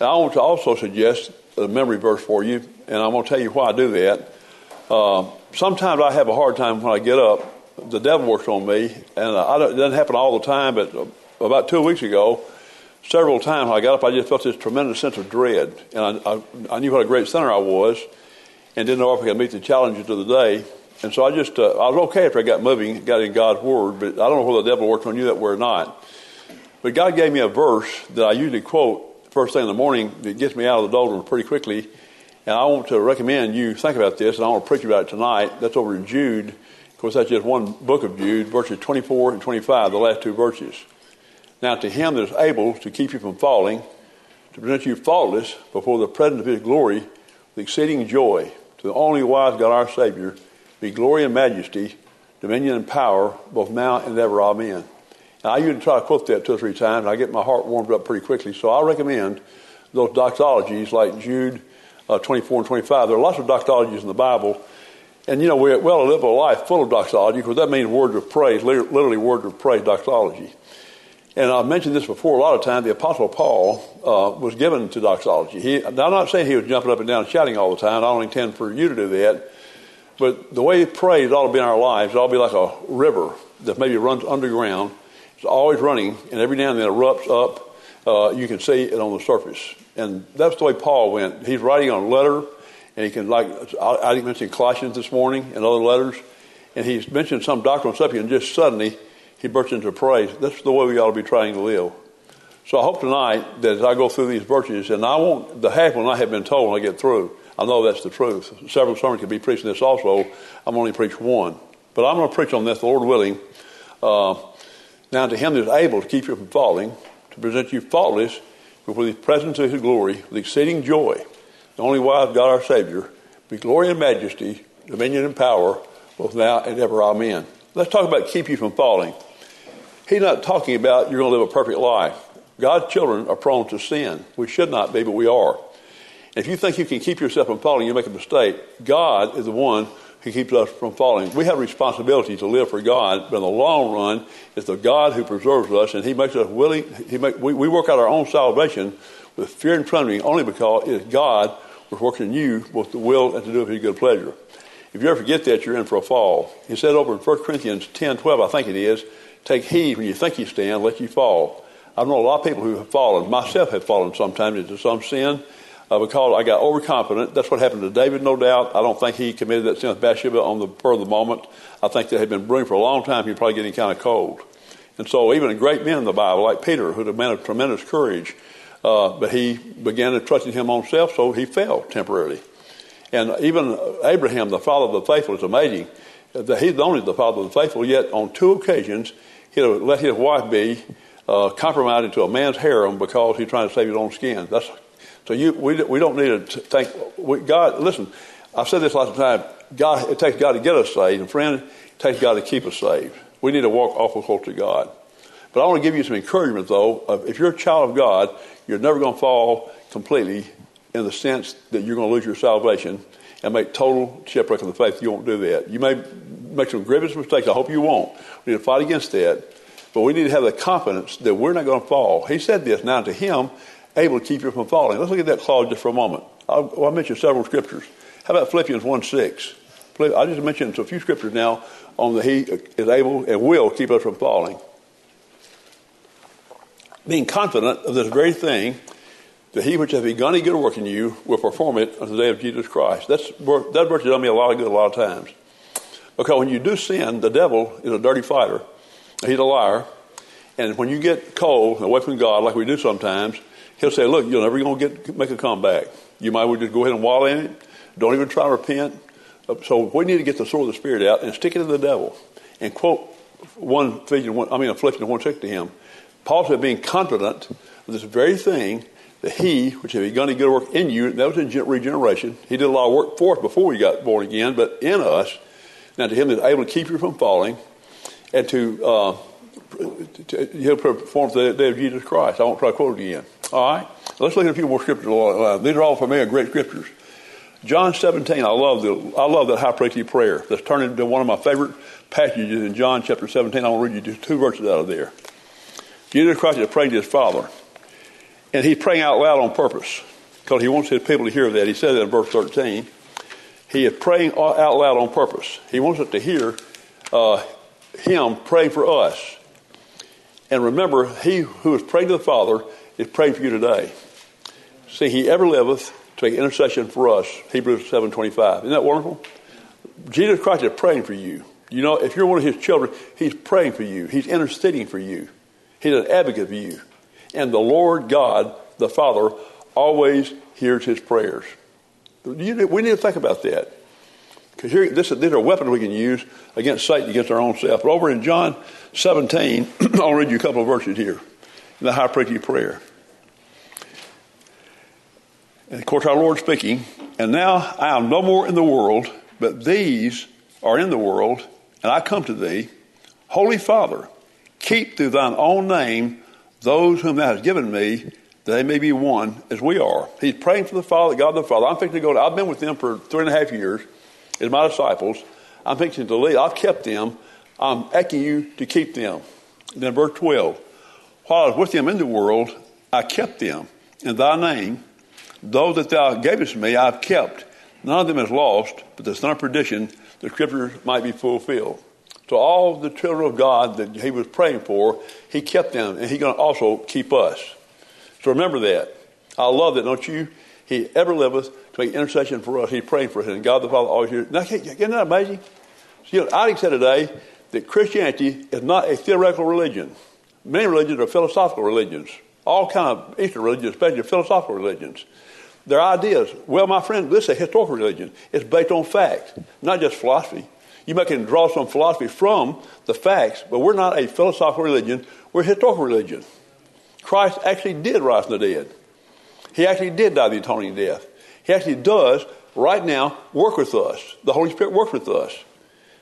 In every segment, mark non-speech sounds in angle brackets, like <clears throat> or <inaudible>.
And I want to also suggest a memory verse for you, and I'm going to tell you why I do that. Uh, sometimes I have a hard time when I get up. The devil works on me, and uh, it doesn't happen all the time, but about two weeks ago, several times when I got up, I just felt this tremendous sense of dread. And I, I, I knew what a great sinner I was and didn't know if I could meet the challenges of the day. And so I just, uh, I was okay after I got moving, got in God's Word, but I don't know whether the devil worked on you that way or not. But God gave me a verse that I usually quote first thing in the morning that gets me out of the doldrums pretty quickly. And I want to recommend you think about this, and I want to preach about it tonight. That's over in Jude. Of course, that's just one book of Jude, verses 24 and 25, the last two verses. Now, to him that is able to keep you from falling, to present you faultless before the presence of his glory with exceeding joy, to the only wise God our Savior, be glory and majesty, dominion and power, both now and ever. Amen. I usually try to quote that two or three times, and I get my heart warmed up pretty quickly. So I recommend those doxologies like Jude uh, 24 and 25. There are lots of doxologies in the Bible. And, you know, we well live a life full of doxology because that means words of praise, literally words of praise, doxology. And I've mentioned this before a lot of times. The Apostle Paul uh, was given to doxology. He, I'm not saying he was jumping up and down and shouting all the time. I don't intend for you to do that. But the way praise ought to be in our lives. It ought to be like a river that maybe runs underground. It's always running, and every now and then it erupts up. Uh, you can see it on the surface. And that's the way Paul went. He's writing on a letter, and he can, like, I, I mentioned Colossians this morning and other letters, and he's mentioned some doctrinal subject, and just suddenly he bursts into praise. That's the way we ought to be trying to live. So I hope tonight that as I go through these virtues, and I won't, the half one I have been told when I get through, I know that's the truth. Several sermons could be preaching this also. I'm only preach one. But I'm going to preach on this, Lord willing. Uh, now to him that is able to keep you from falling, to present you faultless before the presence of his glory with exceeding joy, the only wise God our Savior, be glory and majesty, dominion and power, both now and ever. Amen. Let's talk about keep you from falling. He's not talking about you're going to live a perfect life. God's children are prone to sin. We should not be, but we are. If you think you can keep yourself from falling, you make a mistake. God is the one who keeps us from falling. We have a responsibility to live for God, but in the long run, it's the God who preserves us, and He makes us willing. He make, we, we work out our own salvation with fear and trembling only because it is God who's working in you both the will and to do of His good pleasure. If you ever forget that, you're in for a fall. He said over in 1 Corinthians 10 12, I think it is, Take heed when you think you stand, let you fall. I know a lot of people who have fallen. Myself have fallen sometimes into some sin uh, because I got overconfident. That's what happened to David, no doubt. I don't think he committed that sin with Bathsheba on the spur of the moment. I think that had been brewing for a long time. He was probably getting kind of cold. And so even a great man in the Bible, like Peter, who's a man of tremendous courage, uh, but he began to trust in him on himself, so he fell temporarily. And even Abraham, the father of the faithful, is amazing. He's only the father of the faithful, yet on two occasions he'd let his wife be uh, compromised into a man's harem because he's trying to save his own skin. That's so you we, we don't need to think we, God. Listen, I've said this lots of times. God, it takes God to get us saved, and friend, it takes God to keep us saved. We need to walk awful close to God. But I want to give you some encouragement, though. If you're a child of God, you're never going to fall completely in the sense that you're going to lose your salvation and make total shipwreck of the faith. You won't do that. You may make some grievous mistakes. I hope you won't. We need to fight against that. But we need to have the confidence that we're not going to fall. He said this now to him, able to keep you from falling. Let's look at that clause just for a moment. I'll, well, I mentioned several scriptures. How about Philippians 1 6? I just mentioned a few scriptures now on the He is able and will keep us from falling. Being confident of this very thing, that he which hath begun a good work in you will perform it unto the day of Jesus Christ. That's, that verse has done me a lot of good a lot of times. Because when you do sin, the devil is a dirty fighter. He's a liar. And when you get cold away from God, like we do sometimes, he'll say, look, you're never going to get make a comeback. You might as well just go ahead and wallow in it. Don't even try to repent. So we need to get the sword of the Spirit out and stick it to the devil. And quote one Ephesians I mean Philippians one six to him. Paul said, being confident of this very thing, that he, which had begun a good work in you, that was in regeneration. He did a lot of work for us before we got born again, but in us, now to him that is able to keep you from falling and to, uh, he'll perform the day of Jesus Christ. I won't try to quote it again. All right? Let's look at a few more scriptures. Uh, these are all for familiar, great scriptures. John 17, I love, the, I love that high priestly prayer. That's turned into one of my favorite passages in John chapter 17. I want to read you just two verses out of there. Jesus Christ is praying to his Father. And he's praying out loud on purpose because he wants his people to hear that. He said that in verse 13. He is praying out loud on purpose. He wants us to hear uh, him praying for us. And remember, he who is praying to the Father is praying for you today. See, he ever liveth to make intercession for us. Hebrews 7.25. Isn't that wonderful? Jesus Christ is praying for you. You know, if you're one of his children, he's praying for you. He's interceding for you. He's an advocate for you. And the Lord God, the Father, always hears his prayers. we need to think about that. Because here, this, these are weapons we can use against Satan, against our own self. But over in John 17, <clears throat> I'll read you a couple of verses here in the high priestly prayer. And of course, our Lord speaking, and now I am no more in the world, but these are in the world, and I come to thee. Holy Father, keep through thine own name those whom thou hast given me, that they may be one as we are. He's praying for the Father, God the Father. I'm fixing to go to, I've been with them for three and a half years as my disciples. I'm fixing to leave. I've kept them. I'm asking you to keep them. Then verse 12. While I was with them in the world, I kept them in thy name. Those that thou gavest me, I've kept. None of them is lost, but the son of perdition, the scriptures might be fulfilled. So all the children of God that he was praying for, he kept them, and he's going to also keep us. So remember that. I love that, don't you? He ever liveth make intercession for us. He's praying for us, and God the Father always hears. Now, isn't that amazing? So, you know, I said today that Christianity is not a theoretical religion. Many religions are philosophical religions. All kind of Eastern religions, especially philosophical religions. Their ideas. Well, my friend, this is a historical religion. It's based on facts, not just philosophy. You might can draw some philosophy from the facts, but we're not a philosophical religion. We're a historical religion. Christ actually did rise from the dead. He actually did die the atoning death. He actually does, right now, work with us. The Holy Spirit works with us.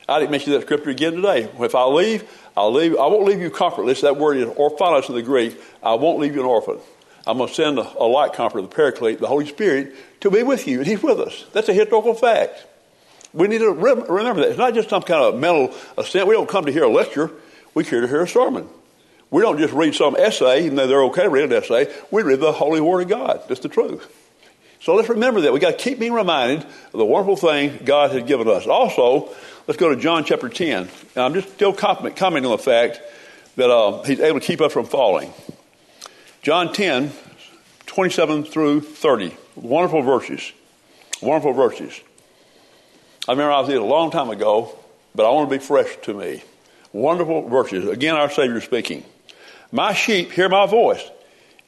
I didn't mention that scripture again today. If I leave, I'll leave. I won't leave you comfortless. That word is orphanos in the Greek. I won't leave you an orphan. I'm going to send a, a light comforter, the Paraclete, the Holy Spirit, to be with you, and He's with us. That's a historical fact. We need to remember that. It's not just some kind of mental assent. We don't come to hear a lecture. We here to hear a sermon. We don't just read some essay, even though they're okay to read an essay. We read the Holy Word of God. That's the truth. So let's remember that. We've got to keep being reminded of the wonderful thing God has given us. Also, let's go to John chapter 10. And I'm just still commenting on the fact that uh, He's able to keep us from falling. John 10, 27 through 30. Wonderful verses. Wonderful verses. I remember I was here a long time ago, but I want to be fresh to me. Wonderful verses. Again, our Savior speaking. My sheep hear my voice.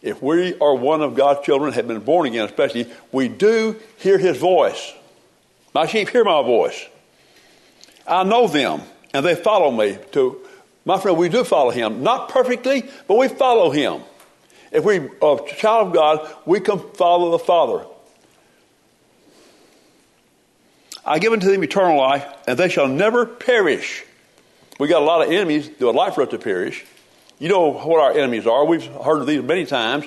If we are one of God's children, have been born again especially, we do hear his voice. My sheep hear my voice. I know them, and they follow me. To my friend, we do follow him. Not perfectly, but we follow him. If we are a child of God, we can follow the Father. I give unto them eternal life, and they shall never perish. We got a lot of enemies that would like for us to perish. You know what our enemies are. We've heard of these many times.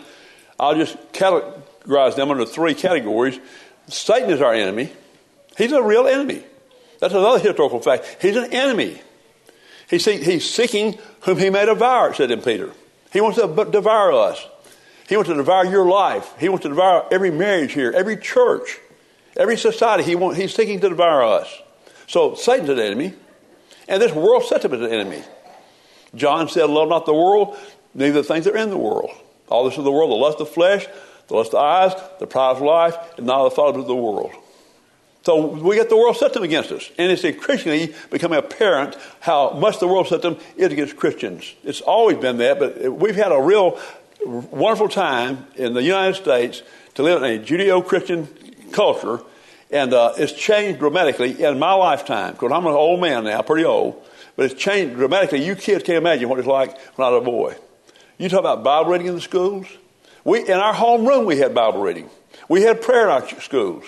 I'll just categorize them under three categories. Satan is our enemy. He's a real enemy. That's another historical fact. He's an enemy. He's, he's seeking whom he may devour, said in Peter. He wants to devour us. He wants to devour your life. He wants to devour every marriage here, every church. Every society, he want, he's seeking to devour us. So Satan's an enemy, and this world system is an enemy. John said, Love not the world, neither the things that are in the world. All this is the world, the lust of flesh, the lust of eyes, the pride of life, and now the thought of the world. So we get the world set system against us. And it's increasingly becoming apparent how much the world system is against Christians. It's always been that, but we've had a real wonderful time in the United States to live in a Judeo Christian culture, and uh, it's changed dramatically in my lifetime. Because I'm an old man now, pretty old, but it's changed dramatically. You kids can't imagine what it's like when I was a boy. You talk about Bible reading in the schools. We in our home room we had Bible reading. We had prayer in our schools.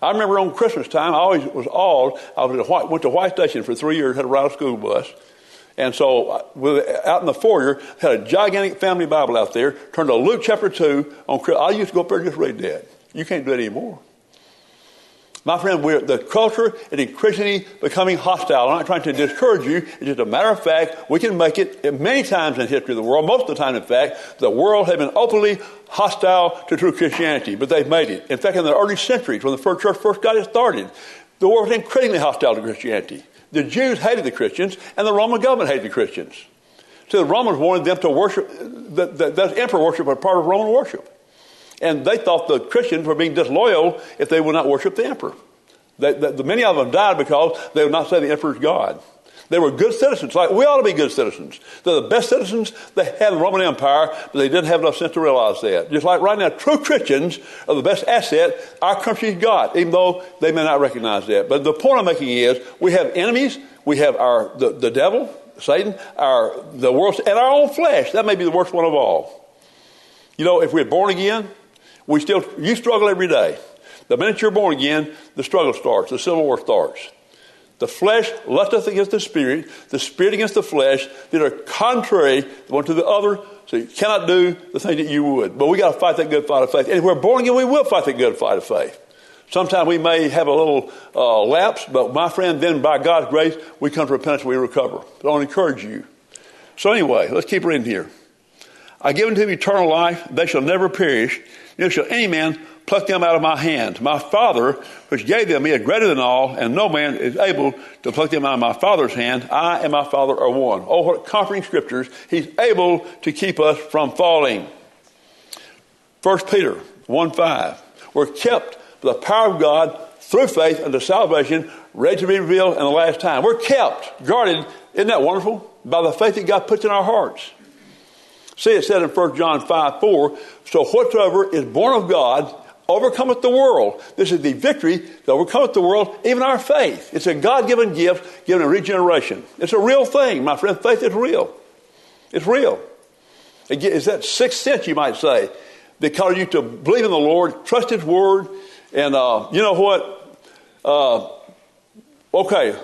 I remember on Christmas time, I always was awed. I was White, went to White Station for three years, had to ride a school bus. And so, uh, out in the foyer, had a gigantic family Bible out there. Turned to Luke chapter two on. I used to go up there and just read that. You can't do that anymore. My friend, the culture is increasingly becoming hostile. I'm not trying to discourage you. It's just a matter of fact. We can make it many times in history of the world. Most of the time, in fact, the world has been openly hostile to true Christianity, but they've made it. In fact, in the early centuries, when the first church first got it started, the world was increasingly hostile to Christianity. The Jews hated the Christians, and the Roman government hated the Christians. So the Romans wanted them to worship, the, the emperor worship was part of Roman worship. And they thought the Christians were being disloyal if they would not worship the emperor. They, the, the, many of them died because they would not say the emperor's God. They were good citizens, like we ought to be good citizens. They're the best citizens they had in the Roman Empire, but they didn't have enough sense to realize that. Just like right now, true Christians are the best asset our country's got, even though they may not recognize that. But the point I'm making is we have enemies, we have our the, the devil, Satan, our the world, and our own flesh. That may be the worst one of all. You know, if we're born again, we still, you struggle every day. The minute you're born again, the struggle starts, the civil war starts. The flesh lusteth against the spirit, the spirit against the flesh, that are contrary one to the other, so you cannot do the thing that you would. But we got to fight that good fight of faith. And if we're born again, we will fight that good fight of faith. Sometimes we may have a little uh, lapse, but my friend, then by God's grace, we come to repentance, we recover. But I want to encourage you. So anyway, let's keep reading here. I give unto them eternal life, they shall never perish, neither shall any man pluck them out of my hand. My Father, which gave them me, is greater than all, and no man is able to pluck them out of my Father's hand. I and my Father are one. Oh, what comforting scriptures. He's able to keep us from falling. 1 Peter 1 5. We're kept by the power of God through faith unto salvation, ready to be revealed in the last time. We're kept, guarded. Isn't that wonderful? By the faith that God puts in our hearts. See, it said in 1 John 5 4, so whatsoever is born of God overcometh the world. This is the victory that overcometh the world, even our faith. It's a God given gift given in regeneration. It's a real thing, my friend. Faith is real. It's real. It's that sixth sense, you might say, that causes you to believe in the Lord, trust His Word, and uh, you know what? Uh, okay,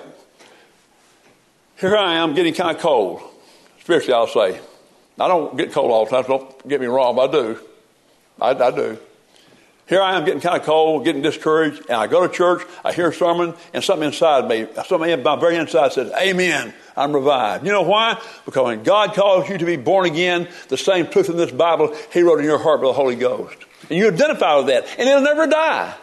here I am getting kind of cold, spiritually, I'll say. I don't get cold all the time, so don't get me wrong, but I do. I, I do. Here I am getting kind of cold, getting discouraged, and I go to church, I hear a sermon, and something inside me, something in my very inside says, Amen, I'm revived. You know why? Because when God calls you to be born again, the same truth in this Bible, He wrote in your heart by the Holy Ghost. And you identify with that, and it'll never die.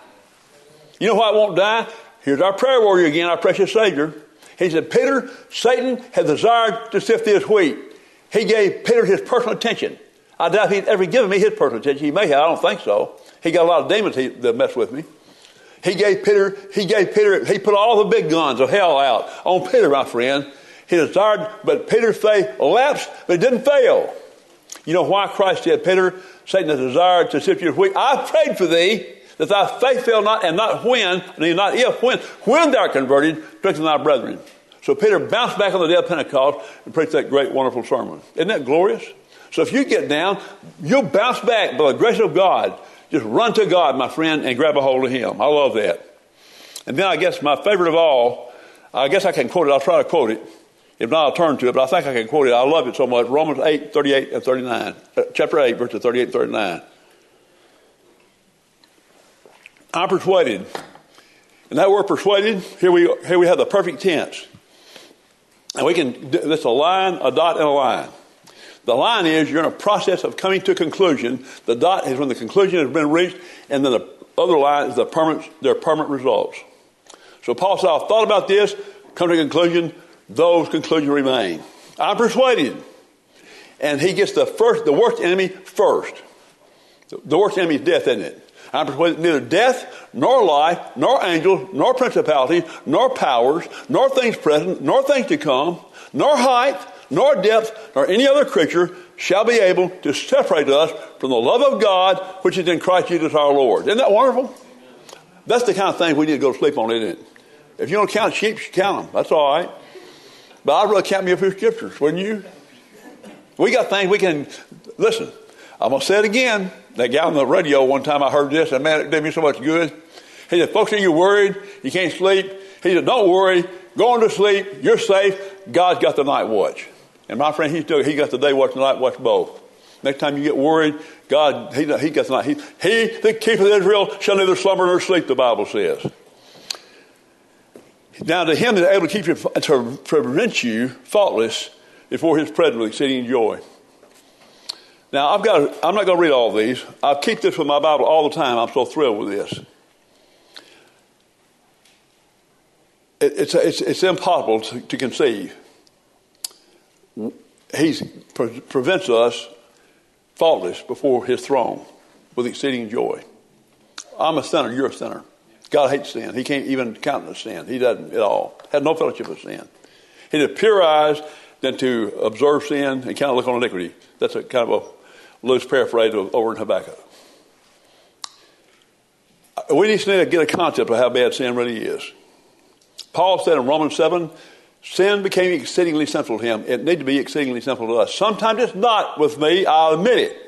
You know why it won't die? Here's our prayer warrior again, our precious Savior. He said, Peter, Satan has desired to sift this wheat. He gave Peter his personal attention. I doubt he'd ever given me his personal attention. He may have, I don't think so. He got a lot of demons that mess with me. He gave Peter, he gave Peter, he put all the big guns of hell out on Peter, my friend. He desired, but Peter's faith lapsed, but it didn't fail. You know why Christ said, Peter, Satan has desired to sift you as wheat. I prayed for thee that thy faith fail not, and not when, and not if, when, when thou art converted, strengthen thy brethren. So Peter bounced back on the day of Pentecost and preached that great, wonderful sermon. Isn't that glorious? So if you get down, you'll bounce back by the grace of God. Just run to God, my friend, and grab a hold of Him. I love that. And then I guess my favorite of all, I guess I can quote it. I'll try to quote it. If not, I'll turn to it, but I think I can quote it. I love it so much. Romans 8, 38 and 39. Uh, chapter 8, verses 38 and 39. I'm persuaded. And that word persuaded, here we, here we have the perfect tense. And we can, this a line, a dot, and a line. The line is you're in a process of coming to a conclusion. The dot is when the conclusion has been reached, and then the other line is the permanent, their permanent results. So Paul said, I've thought about this, come to a conclusion, those conclusions remain. I'm persuaded. And he gets the first, the worst enemy first. The worst enemy is death, isn't it? I'm persuaded neither death, nor life, nor angels, nor principalities, nor powers, nor things present, nor things to come, nor height, nor depth, nor any other creature shall be able to separate us from the love of God which is in Christ Jesus our Lord. Isn't that wonderful? That's the kind of thing we need to go to sleep on, isn't it? If you don't count sheep, you count them. That's all right. But I'd rather count me a few scriptures, wouldn't you? We got things we can listen. I'm gonna say it again. That guy on the radio one time I heard this, and man, it did me so much good. He said, "Folks, are you worried? You can't sleep?" He said, "Don't worry. Go on to sleep. You're safe. God's got the night watch." And my friend, he's still, he got the day watch, and the night watch both. Next time you get worried, God, he, he gets the night. He, he that keepeth Israel shall neither slumber nor sleep, the Bible says. Now, to him that is able to keep you, to prevent you faultless before his presence with exceeding joy. Now, I've got, I'm not going to read all these. I keep this with my Bible all the time. I'm so thrilled with this. It, it's, it's, it's impossible to, to conceive. He pre- prevents us faultless before his throne with exceeding joy. I'm a sinner, you're a sinner. God hates sin. He can't even countenance sin. He doesn't at all. Had no fellowship with sin. He had pure eyes than to observe sin and kind of look on iniquity. That's a kind of a loose paraphrase over in Habakkuk. We just need to get a concept of how bad sin really is. Paul said in Romans 7, sin became exceedingly sinful to him. It needs to be exceedingly sinful to us. Sometimes it's not with me, I'll admit it.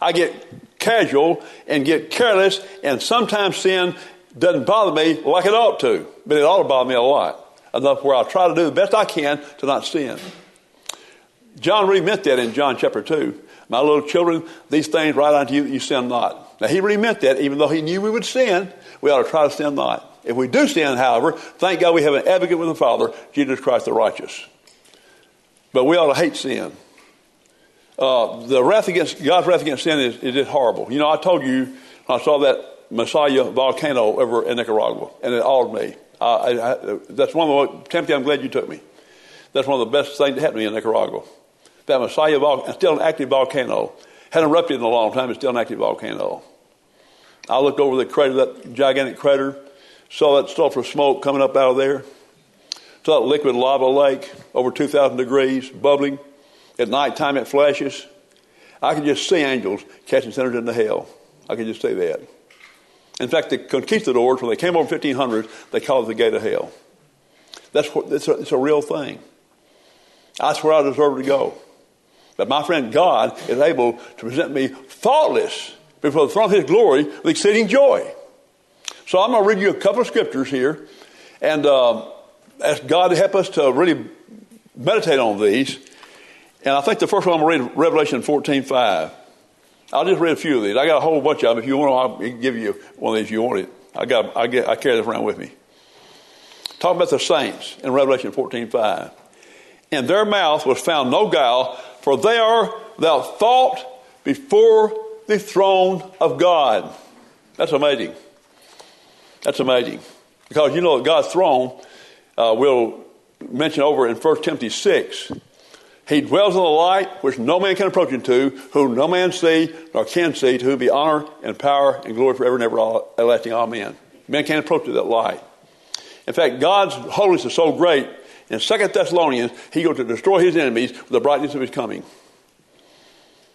I get casual and get careless, and sometimes sin doesn't bother me like it ought to, but it ought to bother me a lot. Enough where I'll try to do the best I can to not sin. John really meant that in John chapter 2. My little children, these things write unto you that you sin not. Now, he really meant that, even though he knew we would sin, we ought to try to sin not. If we do sin, however, thank God we have an advocate with the Father, Jesus Christ the righteous. But we ought to hate sin. Uh, the wrath against God's wrath against sin is, is just horrible. You know, I told you I saw that Masaya volcano over in Nicaragua, and it awed me. I, I, that's one of the Timothy. I'm glad you took me. That's one of the best things that happened to me in Nicaragua. That Masaya volcano, still an active volcano, hadn't erupted in a long time. It's still an active volcano. I looked over the crater, that gigantic crater, saw that sulfur smoke coming up out of there. Saw that liquid lava lake over 2,000 degrees, bubbling. At night time, it flashes. I could just see angels catching sinners into hell. I could just see that. In fact, the conquistadors, when they came over 1500, they called it the gate of hell. That's what, it's, a, it's a real thing. That's where I deserve to go. But my friend God is able to present me faultless before the throne of His glory with exceeding joy. So I'm going to read you a couple of scriptures here and uh, ask God to help us to really meditate on these. And I think the first one I'm going to read Revelation 14 5. I'll just read a few of these. I got a whole bunch of them. If you want, I'll give you one of these if you want it. I got, I, get, I carry this around with me. Talk about the saints in Revelation 14 5. In their mouth was found no guile, for they are without fault before the throne of God. That's amazing. That's amazing. Because you know God's throne, uh, we'll mention over in 1 Timothy 6. He dwells in the light which no man can approach into, whom no man see nor can see, to whom be honor and power and glory forever and ever, everlasting. Amen. Man can't approach to that light. In fact, God's holiness is so great. In 2 Thessalonians, He goes to destroy His enemies with the brightness of His coming.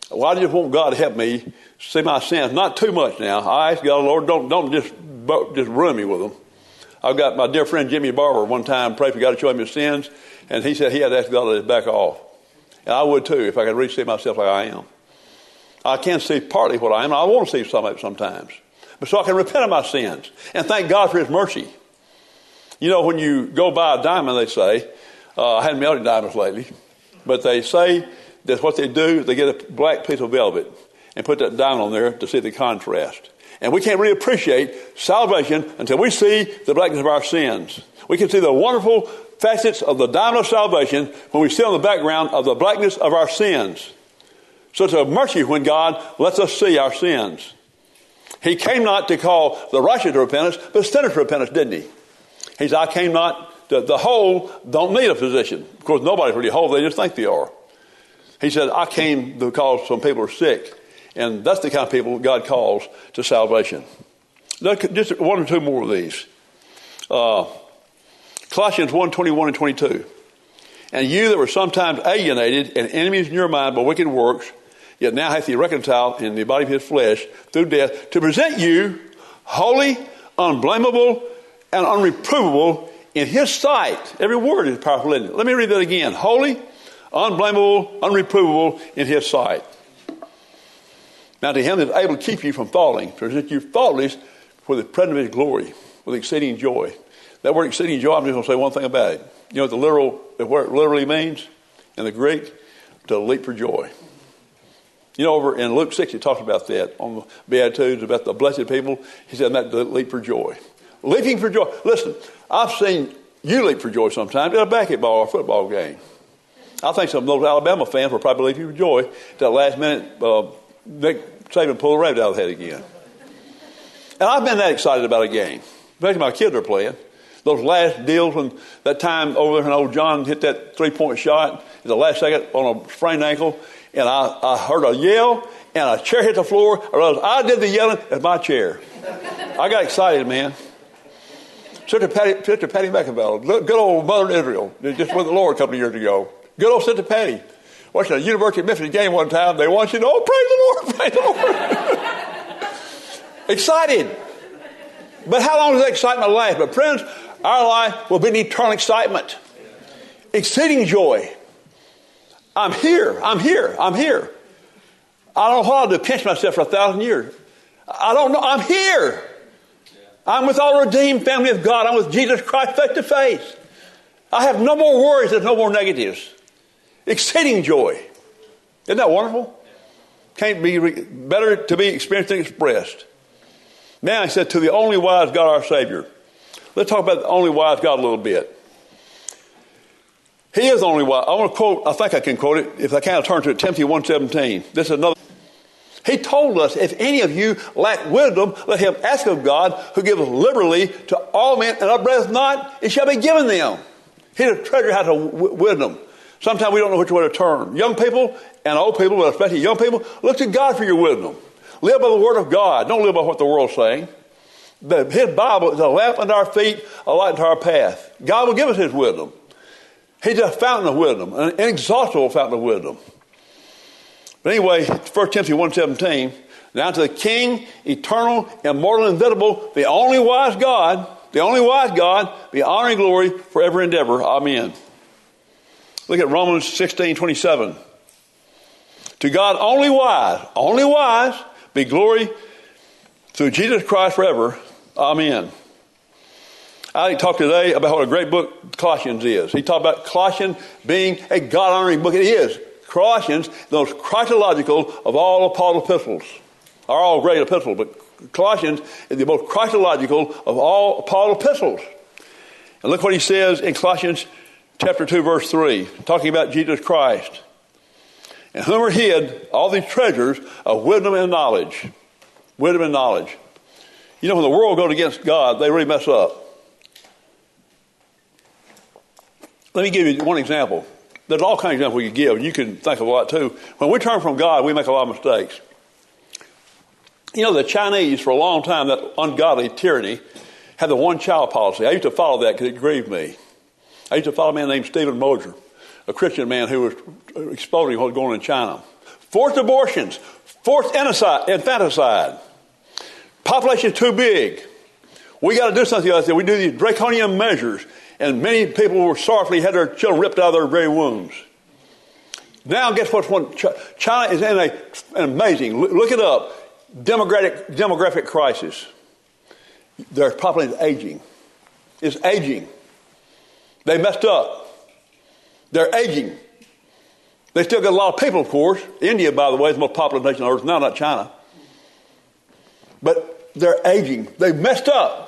Well, I just want God to help me see my sins. Not too much now. I ask God, Lord, don't, don't just, just ruin me with them. I've got my dear friend Jimmy Barber one time prayed for God to show him his sins, and he said he had to ask God to back off. And I would too if I could really see myself like I am. I can see partly what I am. I want to see some of it sometimes. But so I can repent of my sins and thank God for His mercy. You know, when you go buy a diamond, they say, uh, I haven't melted diamonds lately, but they say that what they do, they get a black piece of velvet and put that diamond on there to see the contrast. And we can't really appreciate salvation until we see the blackness of our sins. We can see the wonderful facets of the diamond of salvation when we see on the background of the blackness of our sins. So it's a mercy when God lets us see our sins. He came not to call the righteous to repentance, but sinners to repentance, didn't he? He said, I came not, to, the whole don't need a physician. Of course, nobody's really whole, they just think they are. He said, I came because some people are sick. And that's the kind of people God calls to salvation. Look, Just one or two more of these. Uh, Colossians 1 21 and 22. And you that were sometimes alienated and enemies in your mind by wicked works, yet now hath he reconciled in the body of his flesh through death to present you holy, unblameable, and unreprovable in his sight. Every word is powerful, isn't it? Let me read that again. Holy, unblameable, unreprovable in his sight. Now to him that is able to keep you from falling, present you faultless for the presence of his glory, with exceeding joy. That word exceeding joy, I'm just going to say one thing about it. You know what the literal, what it literally means in the Greek? To leap for joy. You know, over in Luke 6, he talks about that on the Beatitudes, about the blessed people. He said that to leap for joy. Leaping for joy. Listen, I've seen You leap for joy sometimes at a basketball or football game. I think some of those Alabama fans will probably leap for joy that last minute uh, Nick Saban pulled the rabbit out of the head again. And I've been that excited about a game, especially my kids are playing. Those last deals when that time over there when old John hit that three point shot in the last second on a sprained ankle, and I, I heard a yell and a chair hit the floor. I realized I did the yelling at my chair. I got excited, man. Sister Patty, Sister Patty McIntyre, good old Mother Israel, just with the Lord a couple of years ago. Good old Sister Patty. Watching a University of Memphis game one time, they want you to, oh, praise the Lord, <laughs> praise the Lord. Excited. But how long does that excitement last? But friends, our life will be an eternal excitement, exceeding joy. I'm here, I'm here, I'm here. I don't know I'll do, pinch myself for a thousand years. I don't know, I'm here. I'm with all redeemed family of God. I'm with Jesus Christ face to face. I have no more worries, there's no more negatives. Exceeding joy. Isn't that wonderful? Can't be re- better to be experienced and expressed. Now he said, to the only wise God our Savior. Let's talk about the only wise God a little bit. He is the only wise. I want to quote, I think I can quote it. If I can, I'll turn to it, Timothy 1.17. This is another. He told us, if any of you lack wisdom, let him ask of God, who giveth liberally to all men, and upbraideth not, it shall be given them. His treasure has a w- wisdom. Sometimes we don't know which way to turn. Young people and old people, but especially young people, look to God for your wisdom. Live by the Word of God. Don't live by what the world's saying. The, his Bible is a lamp unto our feet, a light unto our path. God will give us His wisdom. He's a fountain of wisdom, an inexhaustible fountain of wisdom. But anyway, 1 Timothy 1.17, now to the King, eternal, immortal, invisible, the only wise God, the only wise God, be honor and glory forever and ever. Amen. Look at Romans 16.27. To God only wise, only wise, be glory through Jesus Christ forever. Amen. I talked today about what a great book Colossians is. He talked about Colossians being a God honoring book. It is. Colossians, the most Christological of all Paul's epistles, are all great epistles, but Colossians is the most Christological of all Paul's epistles. And look what he says in Colossians chapter 2, verse 3, talking about Jesus Christ. And whom are hid all these treasures of wisdom and knowledge. Wisdom and knowledge. You know, when the world goes against God, they really mess up. Let me give you one example. There's all kinds of examples we could give, and you can think of a lot too. When we turn from God, we make a lot of mistakes. You know, the Chinese, for a long time, that ungodly tyranny, had the one child policy. I used to follow that because it grieved me. I used to follow a man named Steven Mosher, a Christian man who was exposing what was going on in China. Forced abortions, forced infanticide, population too big. We got to do something about that. We do these draconian measures and many people were sorrowfully had their children ripped out of their very wombs. Now, guess what's one? China is in a, an amazing, look it up, demographic, demographic crisis. Their population is aging. It's aging. They messed up. They're aging. They still got a lot of people, of course. India, by the way, is the most populous nation on earth now, not China. But they're aging. They messed up.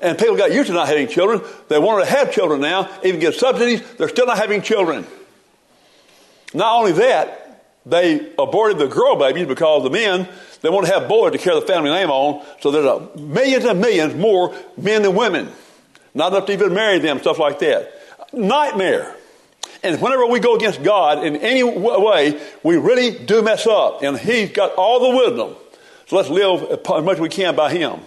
And people got used to not having children. They wanted to have children now, even get subsidies. They're still not having children. Not only that, they aborted the girl babies because the men, they want to have boys to carry the family name on. So there's a millions and millions more men than women. Not enough to even marry them, stuff like that. Nightmare. And whenever we go against God in any way, we really do mess up. And He's got all the wisdom. So let's live as much as we can by Him.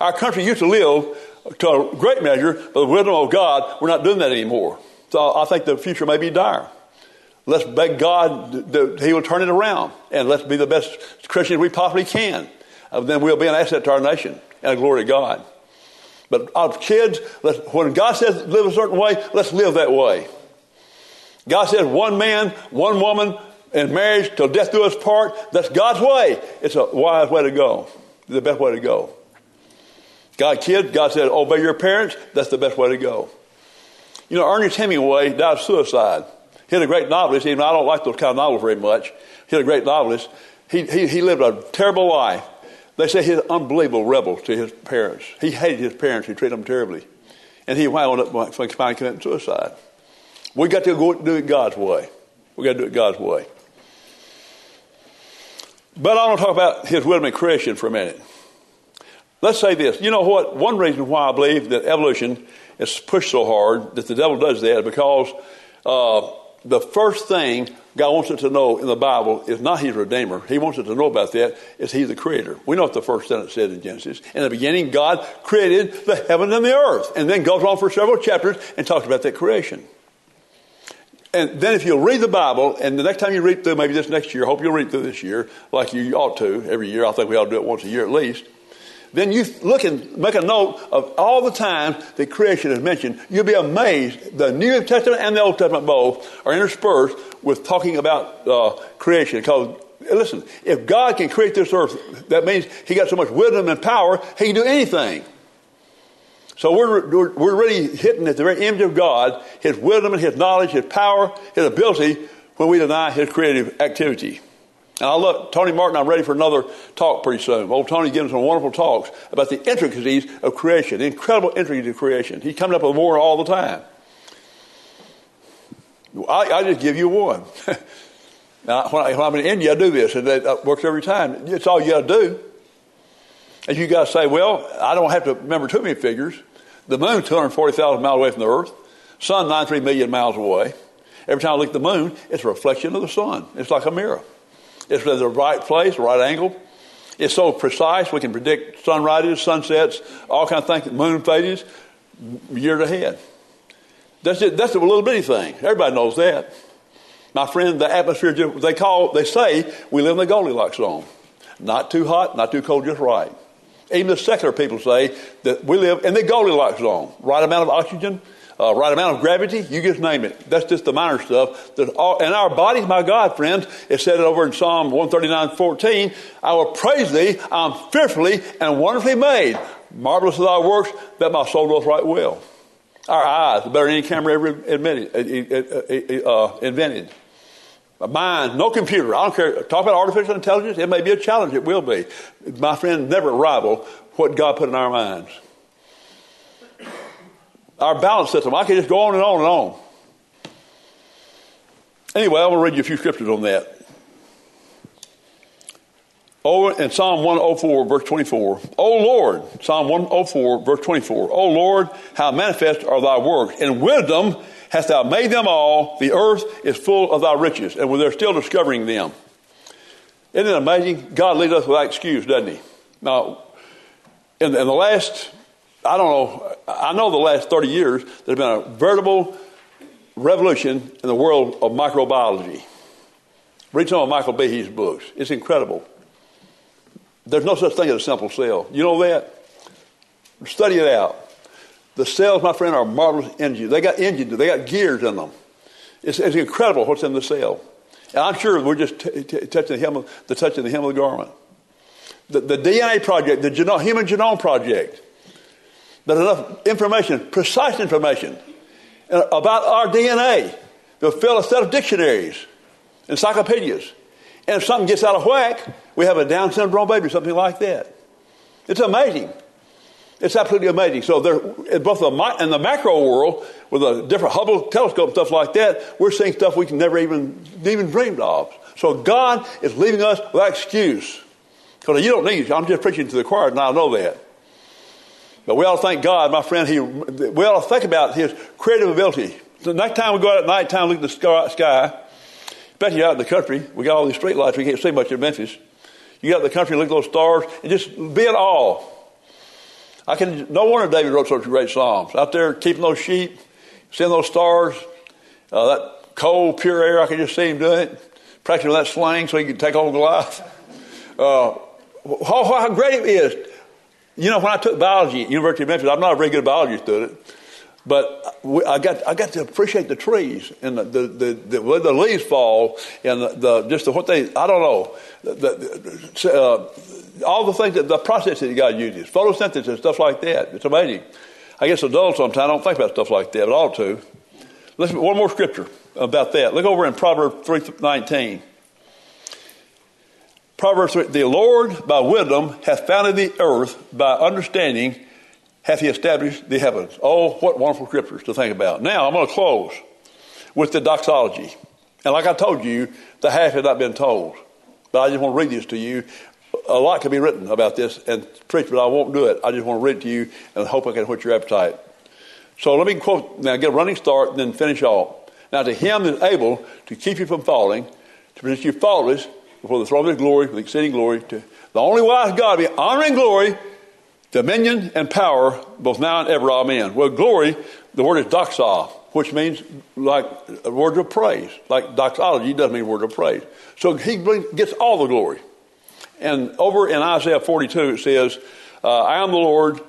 Our country used to live to a great measure by the wisdom of God. We're not doing that anymore. So I think the future may be dire. Let's beg God that He will turn it around and let's be the best Christians we possibly can. Uh, then we'll be an asset to our nation and a glory to God. But our kids, when God says live a certain way, let's live that way. God says one man, one woman in marriage till death do us part. That's God's way. It's a wise way to go. The best way to go. God, kid, God said, obey your parents. That's the best way to go. You know, Ernest Hemingway died of suicide. He had a great novelist, even I don't like those kind of novels very much. He had a great novelist. He, he, he lived a terrible life. They say he's an unbelievable rebel to his parents. He hated his parents. He treated them terribly. And he wound up finally committing suicide. We got to go do it God's way. We got to do it God's way. But I want to talk about his and creation for a minute. Let's say this. You know what? One reason why I believe that evolution is pushed so hard that the devil does that is because uh, the first thing God wants it to know in the Bible is not He's Redeemer. He wants it to know about that is He's the Creator. We know what the first sentence said in Genesis. In the beginning, God created the heaven and the earth, and then goes on for several chapters and talks about that creation. And then if you'll read the Bible, and the next time you read through, maybe this next year, hope you'll read through this year, like you ought to every year. I think we ought to do it once a year at least. Then you look and make a note of all the times that creation is mentioned. You'll be amazed. The New Testament and the Old Testament both are interspersed with talking about uh, creation. Because listen, if God can create this earth, that means He got so much wisdom and power, He can do anything. So we're, we're, we're really hitting at the very image of God, His wisdom and His knowledge, His power, His ability, when we deny His creative activity. And I love Tony Martin. I'm ready for another talk pretty soon. Old Tony gives some wonderful talks about the intricacies of creation, the incredible intricacies of creation. He's coming up with more all the time. I, I just give you one. <laughs> now, when, I, am in India, I do this, and that works every time. It's all you got to do. And you got to say, well, I don't have to remember too many figures. The moon 240,000 miles away from the Earth. Sun 93 million miles away. Every time I look at the moon, it's a reflection of the sun. It's like a mirror. It's in the right place, right angle. It's so precise we can predict sunrises, sunsets, all kind of things, moon phases, years ahead. That's it, that's a little bitty thing. Everybody knows that. My friend, the atmosphere they call they say we live in the Goldilocks zone. Not too hot, not too cold, just right. Even the secular people say that we live in the Goldilocks zone. Right amount of oxygen, uh, right amount of gravity, you just name it. That's just the minor stuff. All, and our bodies, my God, friends, it said it over in Psalm 139, 14, I will praise thee, I'm fearfully and wonderfully made. Marvelous are thy works, that my soul doth right well. Our eyes, better than any camera ever admitted, uh, uh, uh, invented. A mind, no computer. I don't care. Talk about artificial intelligence. It may be a challenge. It will be. My friend, never rival what God put in our minds our balance system. I can just go on and on and on. Anyway, I want to read you a few scriptures on that. Oh, in Psalm 104, verse 24. Oh Lord, Psalm 104, verse 24. Oh Lord, how manifest are thy works. In wisdom hast thou made them all. The earth is full of thy riches. And they're still discovering them. Isn't it amazing? God leads us without excuse, doesn't he? Now, in, in the last I don't know, I know the last 30 years there's been a veritable revolution in the world of microbiology. Read some of Michael Behe's books. It's incredible. There's no such thing as a simple cell. You know that? Study it out. The cells, my friend, are marvelous engines. They got engines, they got gears in them. It's, it's incredible what's in the cell. And I'm sure we're just t- t- touching the hem of the touching the hem of the garment. The, the DNA project, the geno- human genome project, there's enough information, precise information about our DNA to fill a set of dictionaries, encyclopedias. And if something gets out of whack, we have a Down syndrome baby, something like that. It's amazing. It's absolutely amazing. So there, both the in the macro world, with a different Hubble telescope and stuff like that, we're seeing stuff we can never even even dreamed of. So God is leaving us without excuse. Because you don't need. I'm just preaching to the choir, and I know that. But we ought to thank God, my friend. He, we ought to think about His creative ability. The next time we go out at night time, look at the sky, especially out in the country, we got all these street lights. We can't see much in Memphis. You get out in the country, look at those stars, and just be in awe. I can. No wonder David wrote such great psalms. Out there keeping those sheep, seeing those stars, uh, that cold, pure air. I can just see him doing it, practicing that sling so he can take on Goliath. Uh, how, how great it is you know, when I took biology at University of Memphis, I'm not a very good biology student, but I got I got to appreciate the trees and the the, the, the where the leaves fall and the, the just the, what they I don't know the, uh, all the things that the process that God uses photosynthesis and stuff like that. It's amazing. I guess adults sometimes don't think about stuff like that, but ought to. Listen, one more scripture about that. Look over in Proverbs three nineteen. Proverbs 3, the Lord by wisdom hath founded the earth, by understanding hath he established the heavens. Oh, what wonderful scriptures to think about. Now, I'm going to close with the doxology. And like I told you, the half had not been told. But I just want to read this to you. A lot can be written about this and preach, but I won't do it. I just want to read it to you and hope I can whet your appetite. So let me quote now, get a running start, and then finish off. Now, to him that is able to keep you from falling, to present you faultless before the throne of his glory with exceeding glory, to the only wise God be honor and glory dominion and power, both now and ever. Amen. Well, glory, the word is doxa, which means like a word of praise. Like doxology doesn't mean word of praise. So he gets all the glory. And over in Isaiah 42, it says, uh, I am the Lord,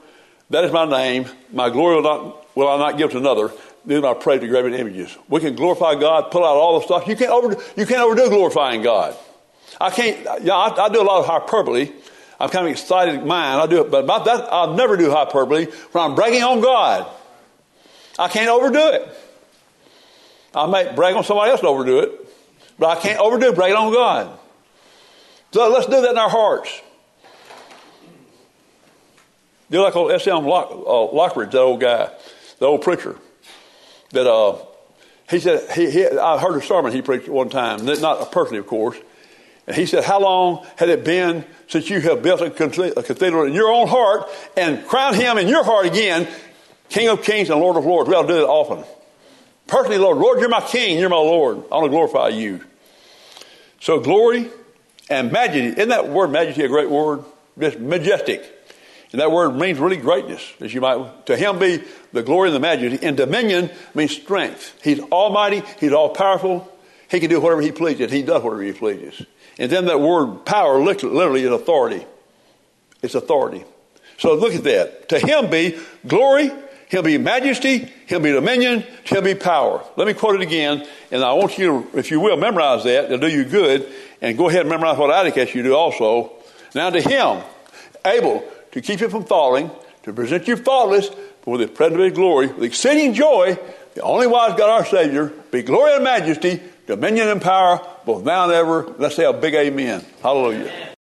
that is my name. My glory will, not, will I not give to another. Neither will I pray to graven images. We can glorify God, pull out all the stuff. You can't overdo, you can't overdo glorifying God. I can't, yeah, I, I do a lot of hyperbole. I'm kind of excited mind. I do it, but about that, I'll never do hyperbole when I'm bragging on God. I can't overdo it. I may brag on somebody else to overdo it, but I can't overdo bragging on God. So let's do that in our hearts. Do like old S.M. Lock, uh, Lockridge, that old guy, the old preacher, that uh, he said he, he, I heard a sermon he preached one time, not personally, of course, and he said, "How long had it been since you have built a cathedral in your own heart and crowned him in your heart again, King of kings and Lord of lords. We ought to do that often. Personally, Lord, Lord, you're my king, you're my Lord. I want to glorify you. So glory and majesty, isn't that word majesty a great word? Just majestic. And that word means really greatness, as you might. To him be the glory and the majesty. And dominion means strength. He's almighty. He's all powerful. He can do whatever he pleases. He does whatever he pleases. And then that word power literally is authority. It's authority. So look at that. To him be glory, him be majesty, him be dominion, him be power. Let me quote it again, and I want you to, if you will, memorize that. It'll do you good. And go ahead and memorize what I'd you do also. Now to him, able to keep you from falling, to present you faultless before the his glory, with exceeding joy, the only wise God our Savior, be glory and majesty, dominion and power, both now and ever. Let's say a big amen. Hallelujah.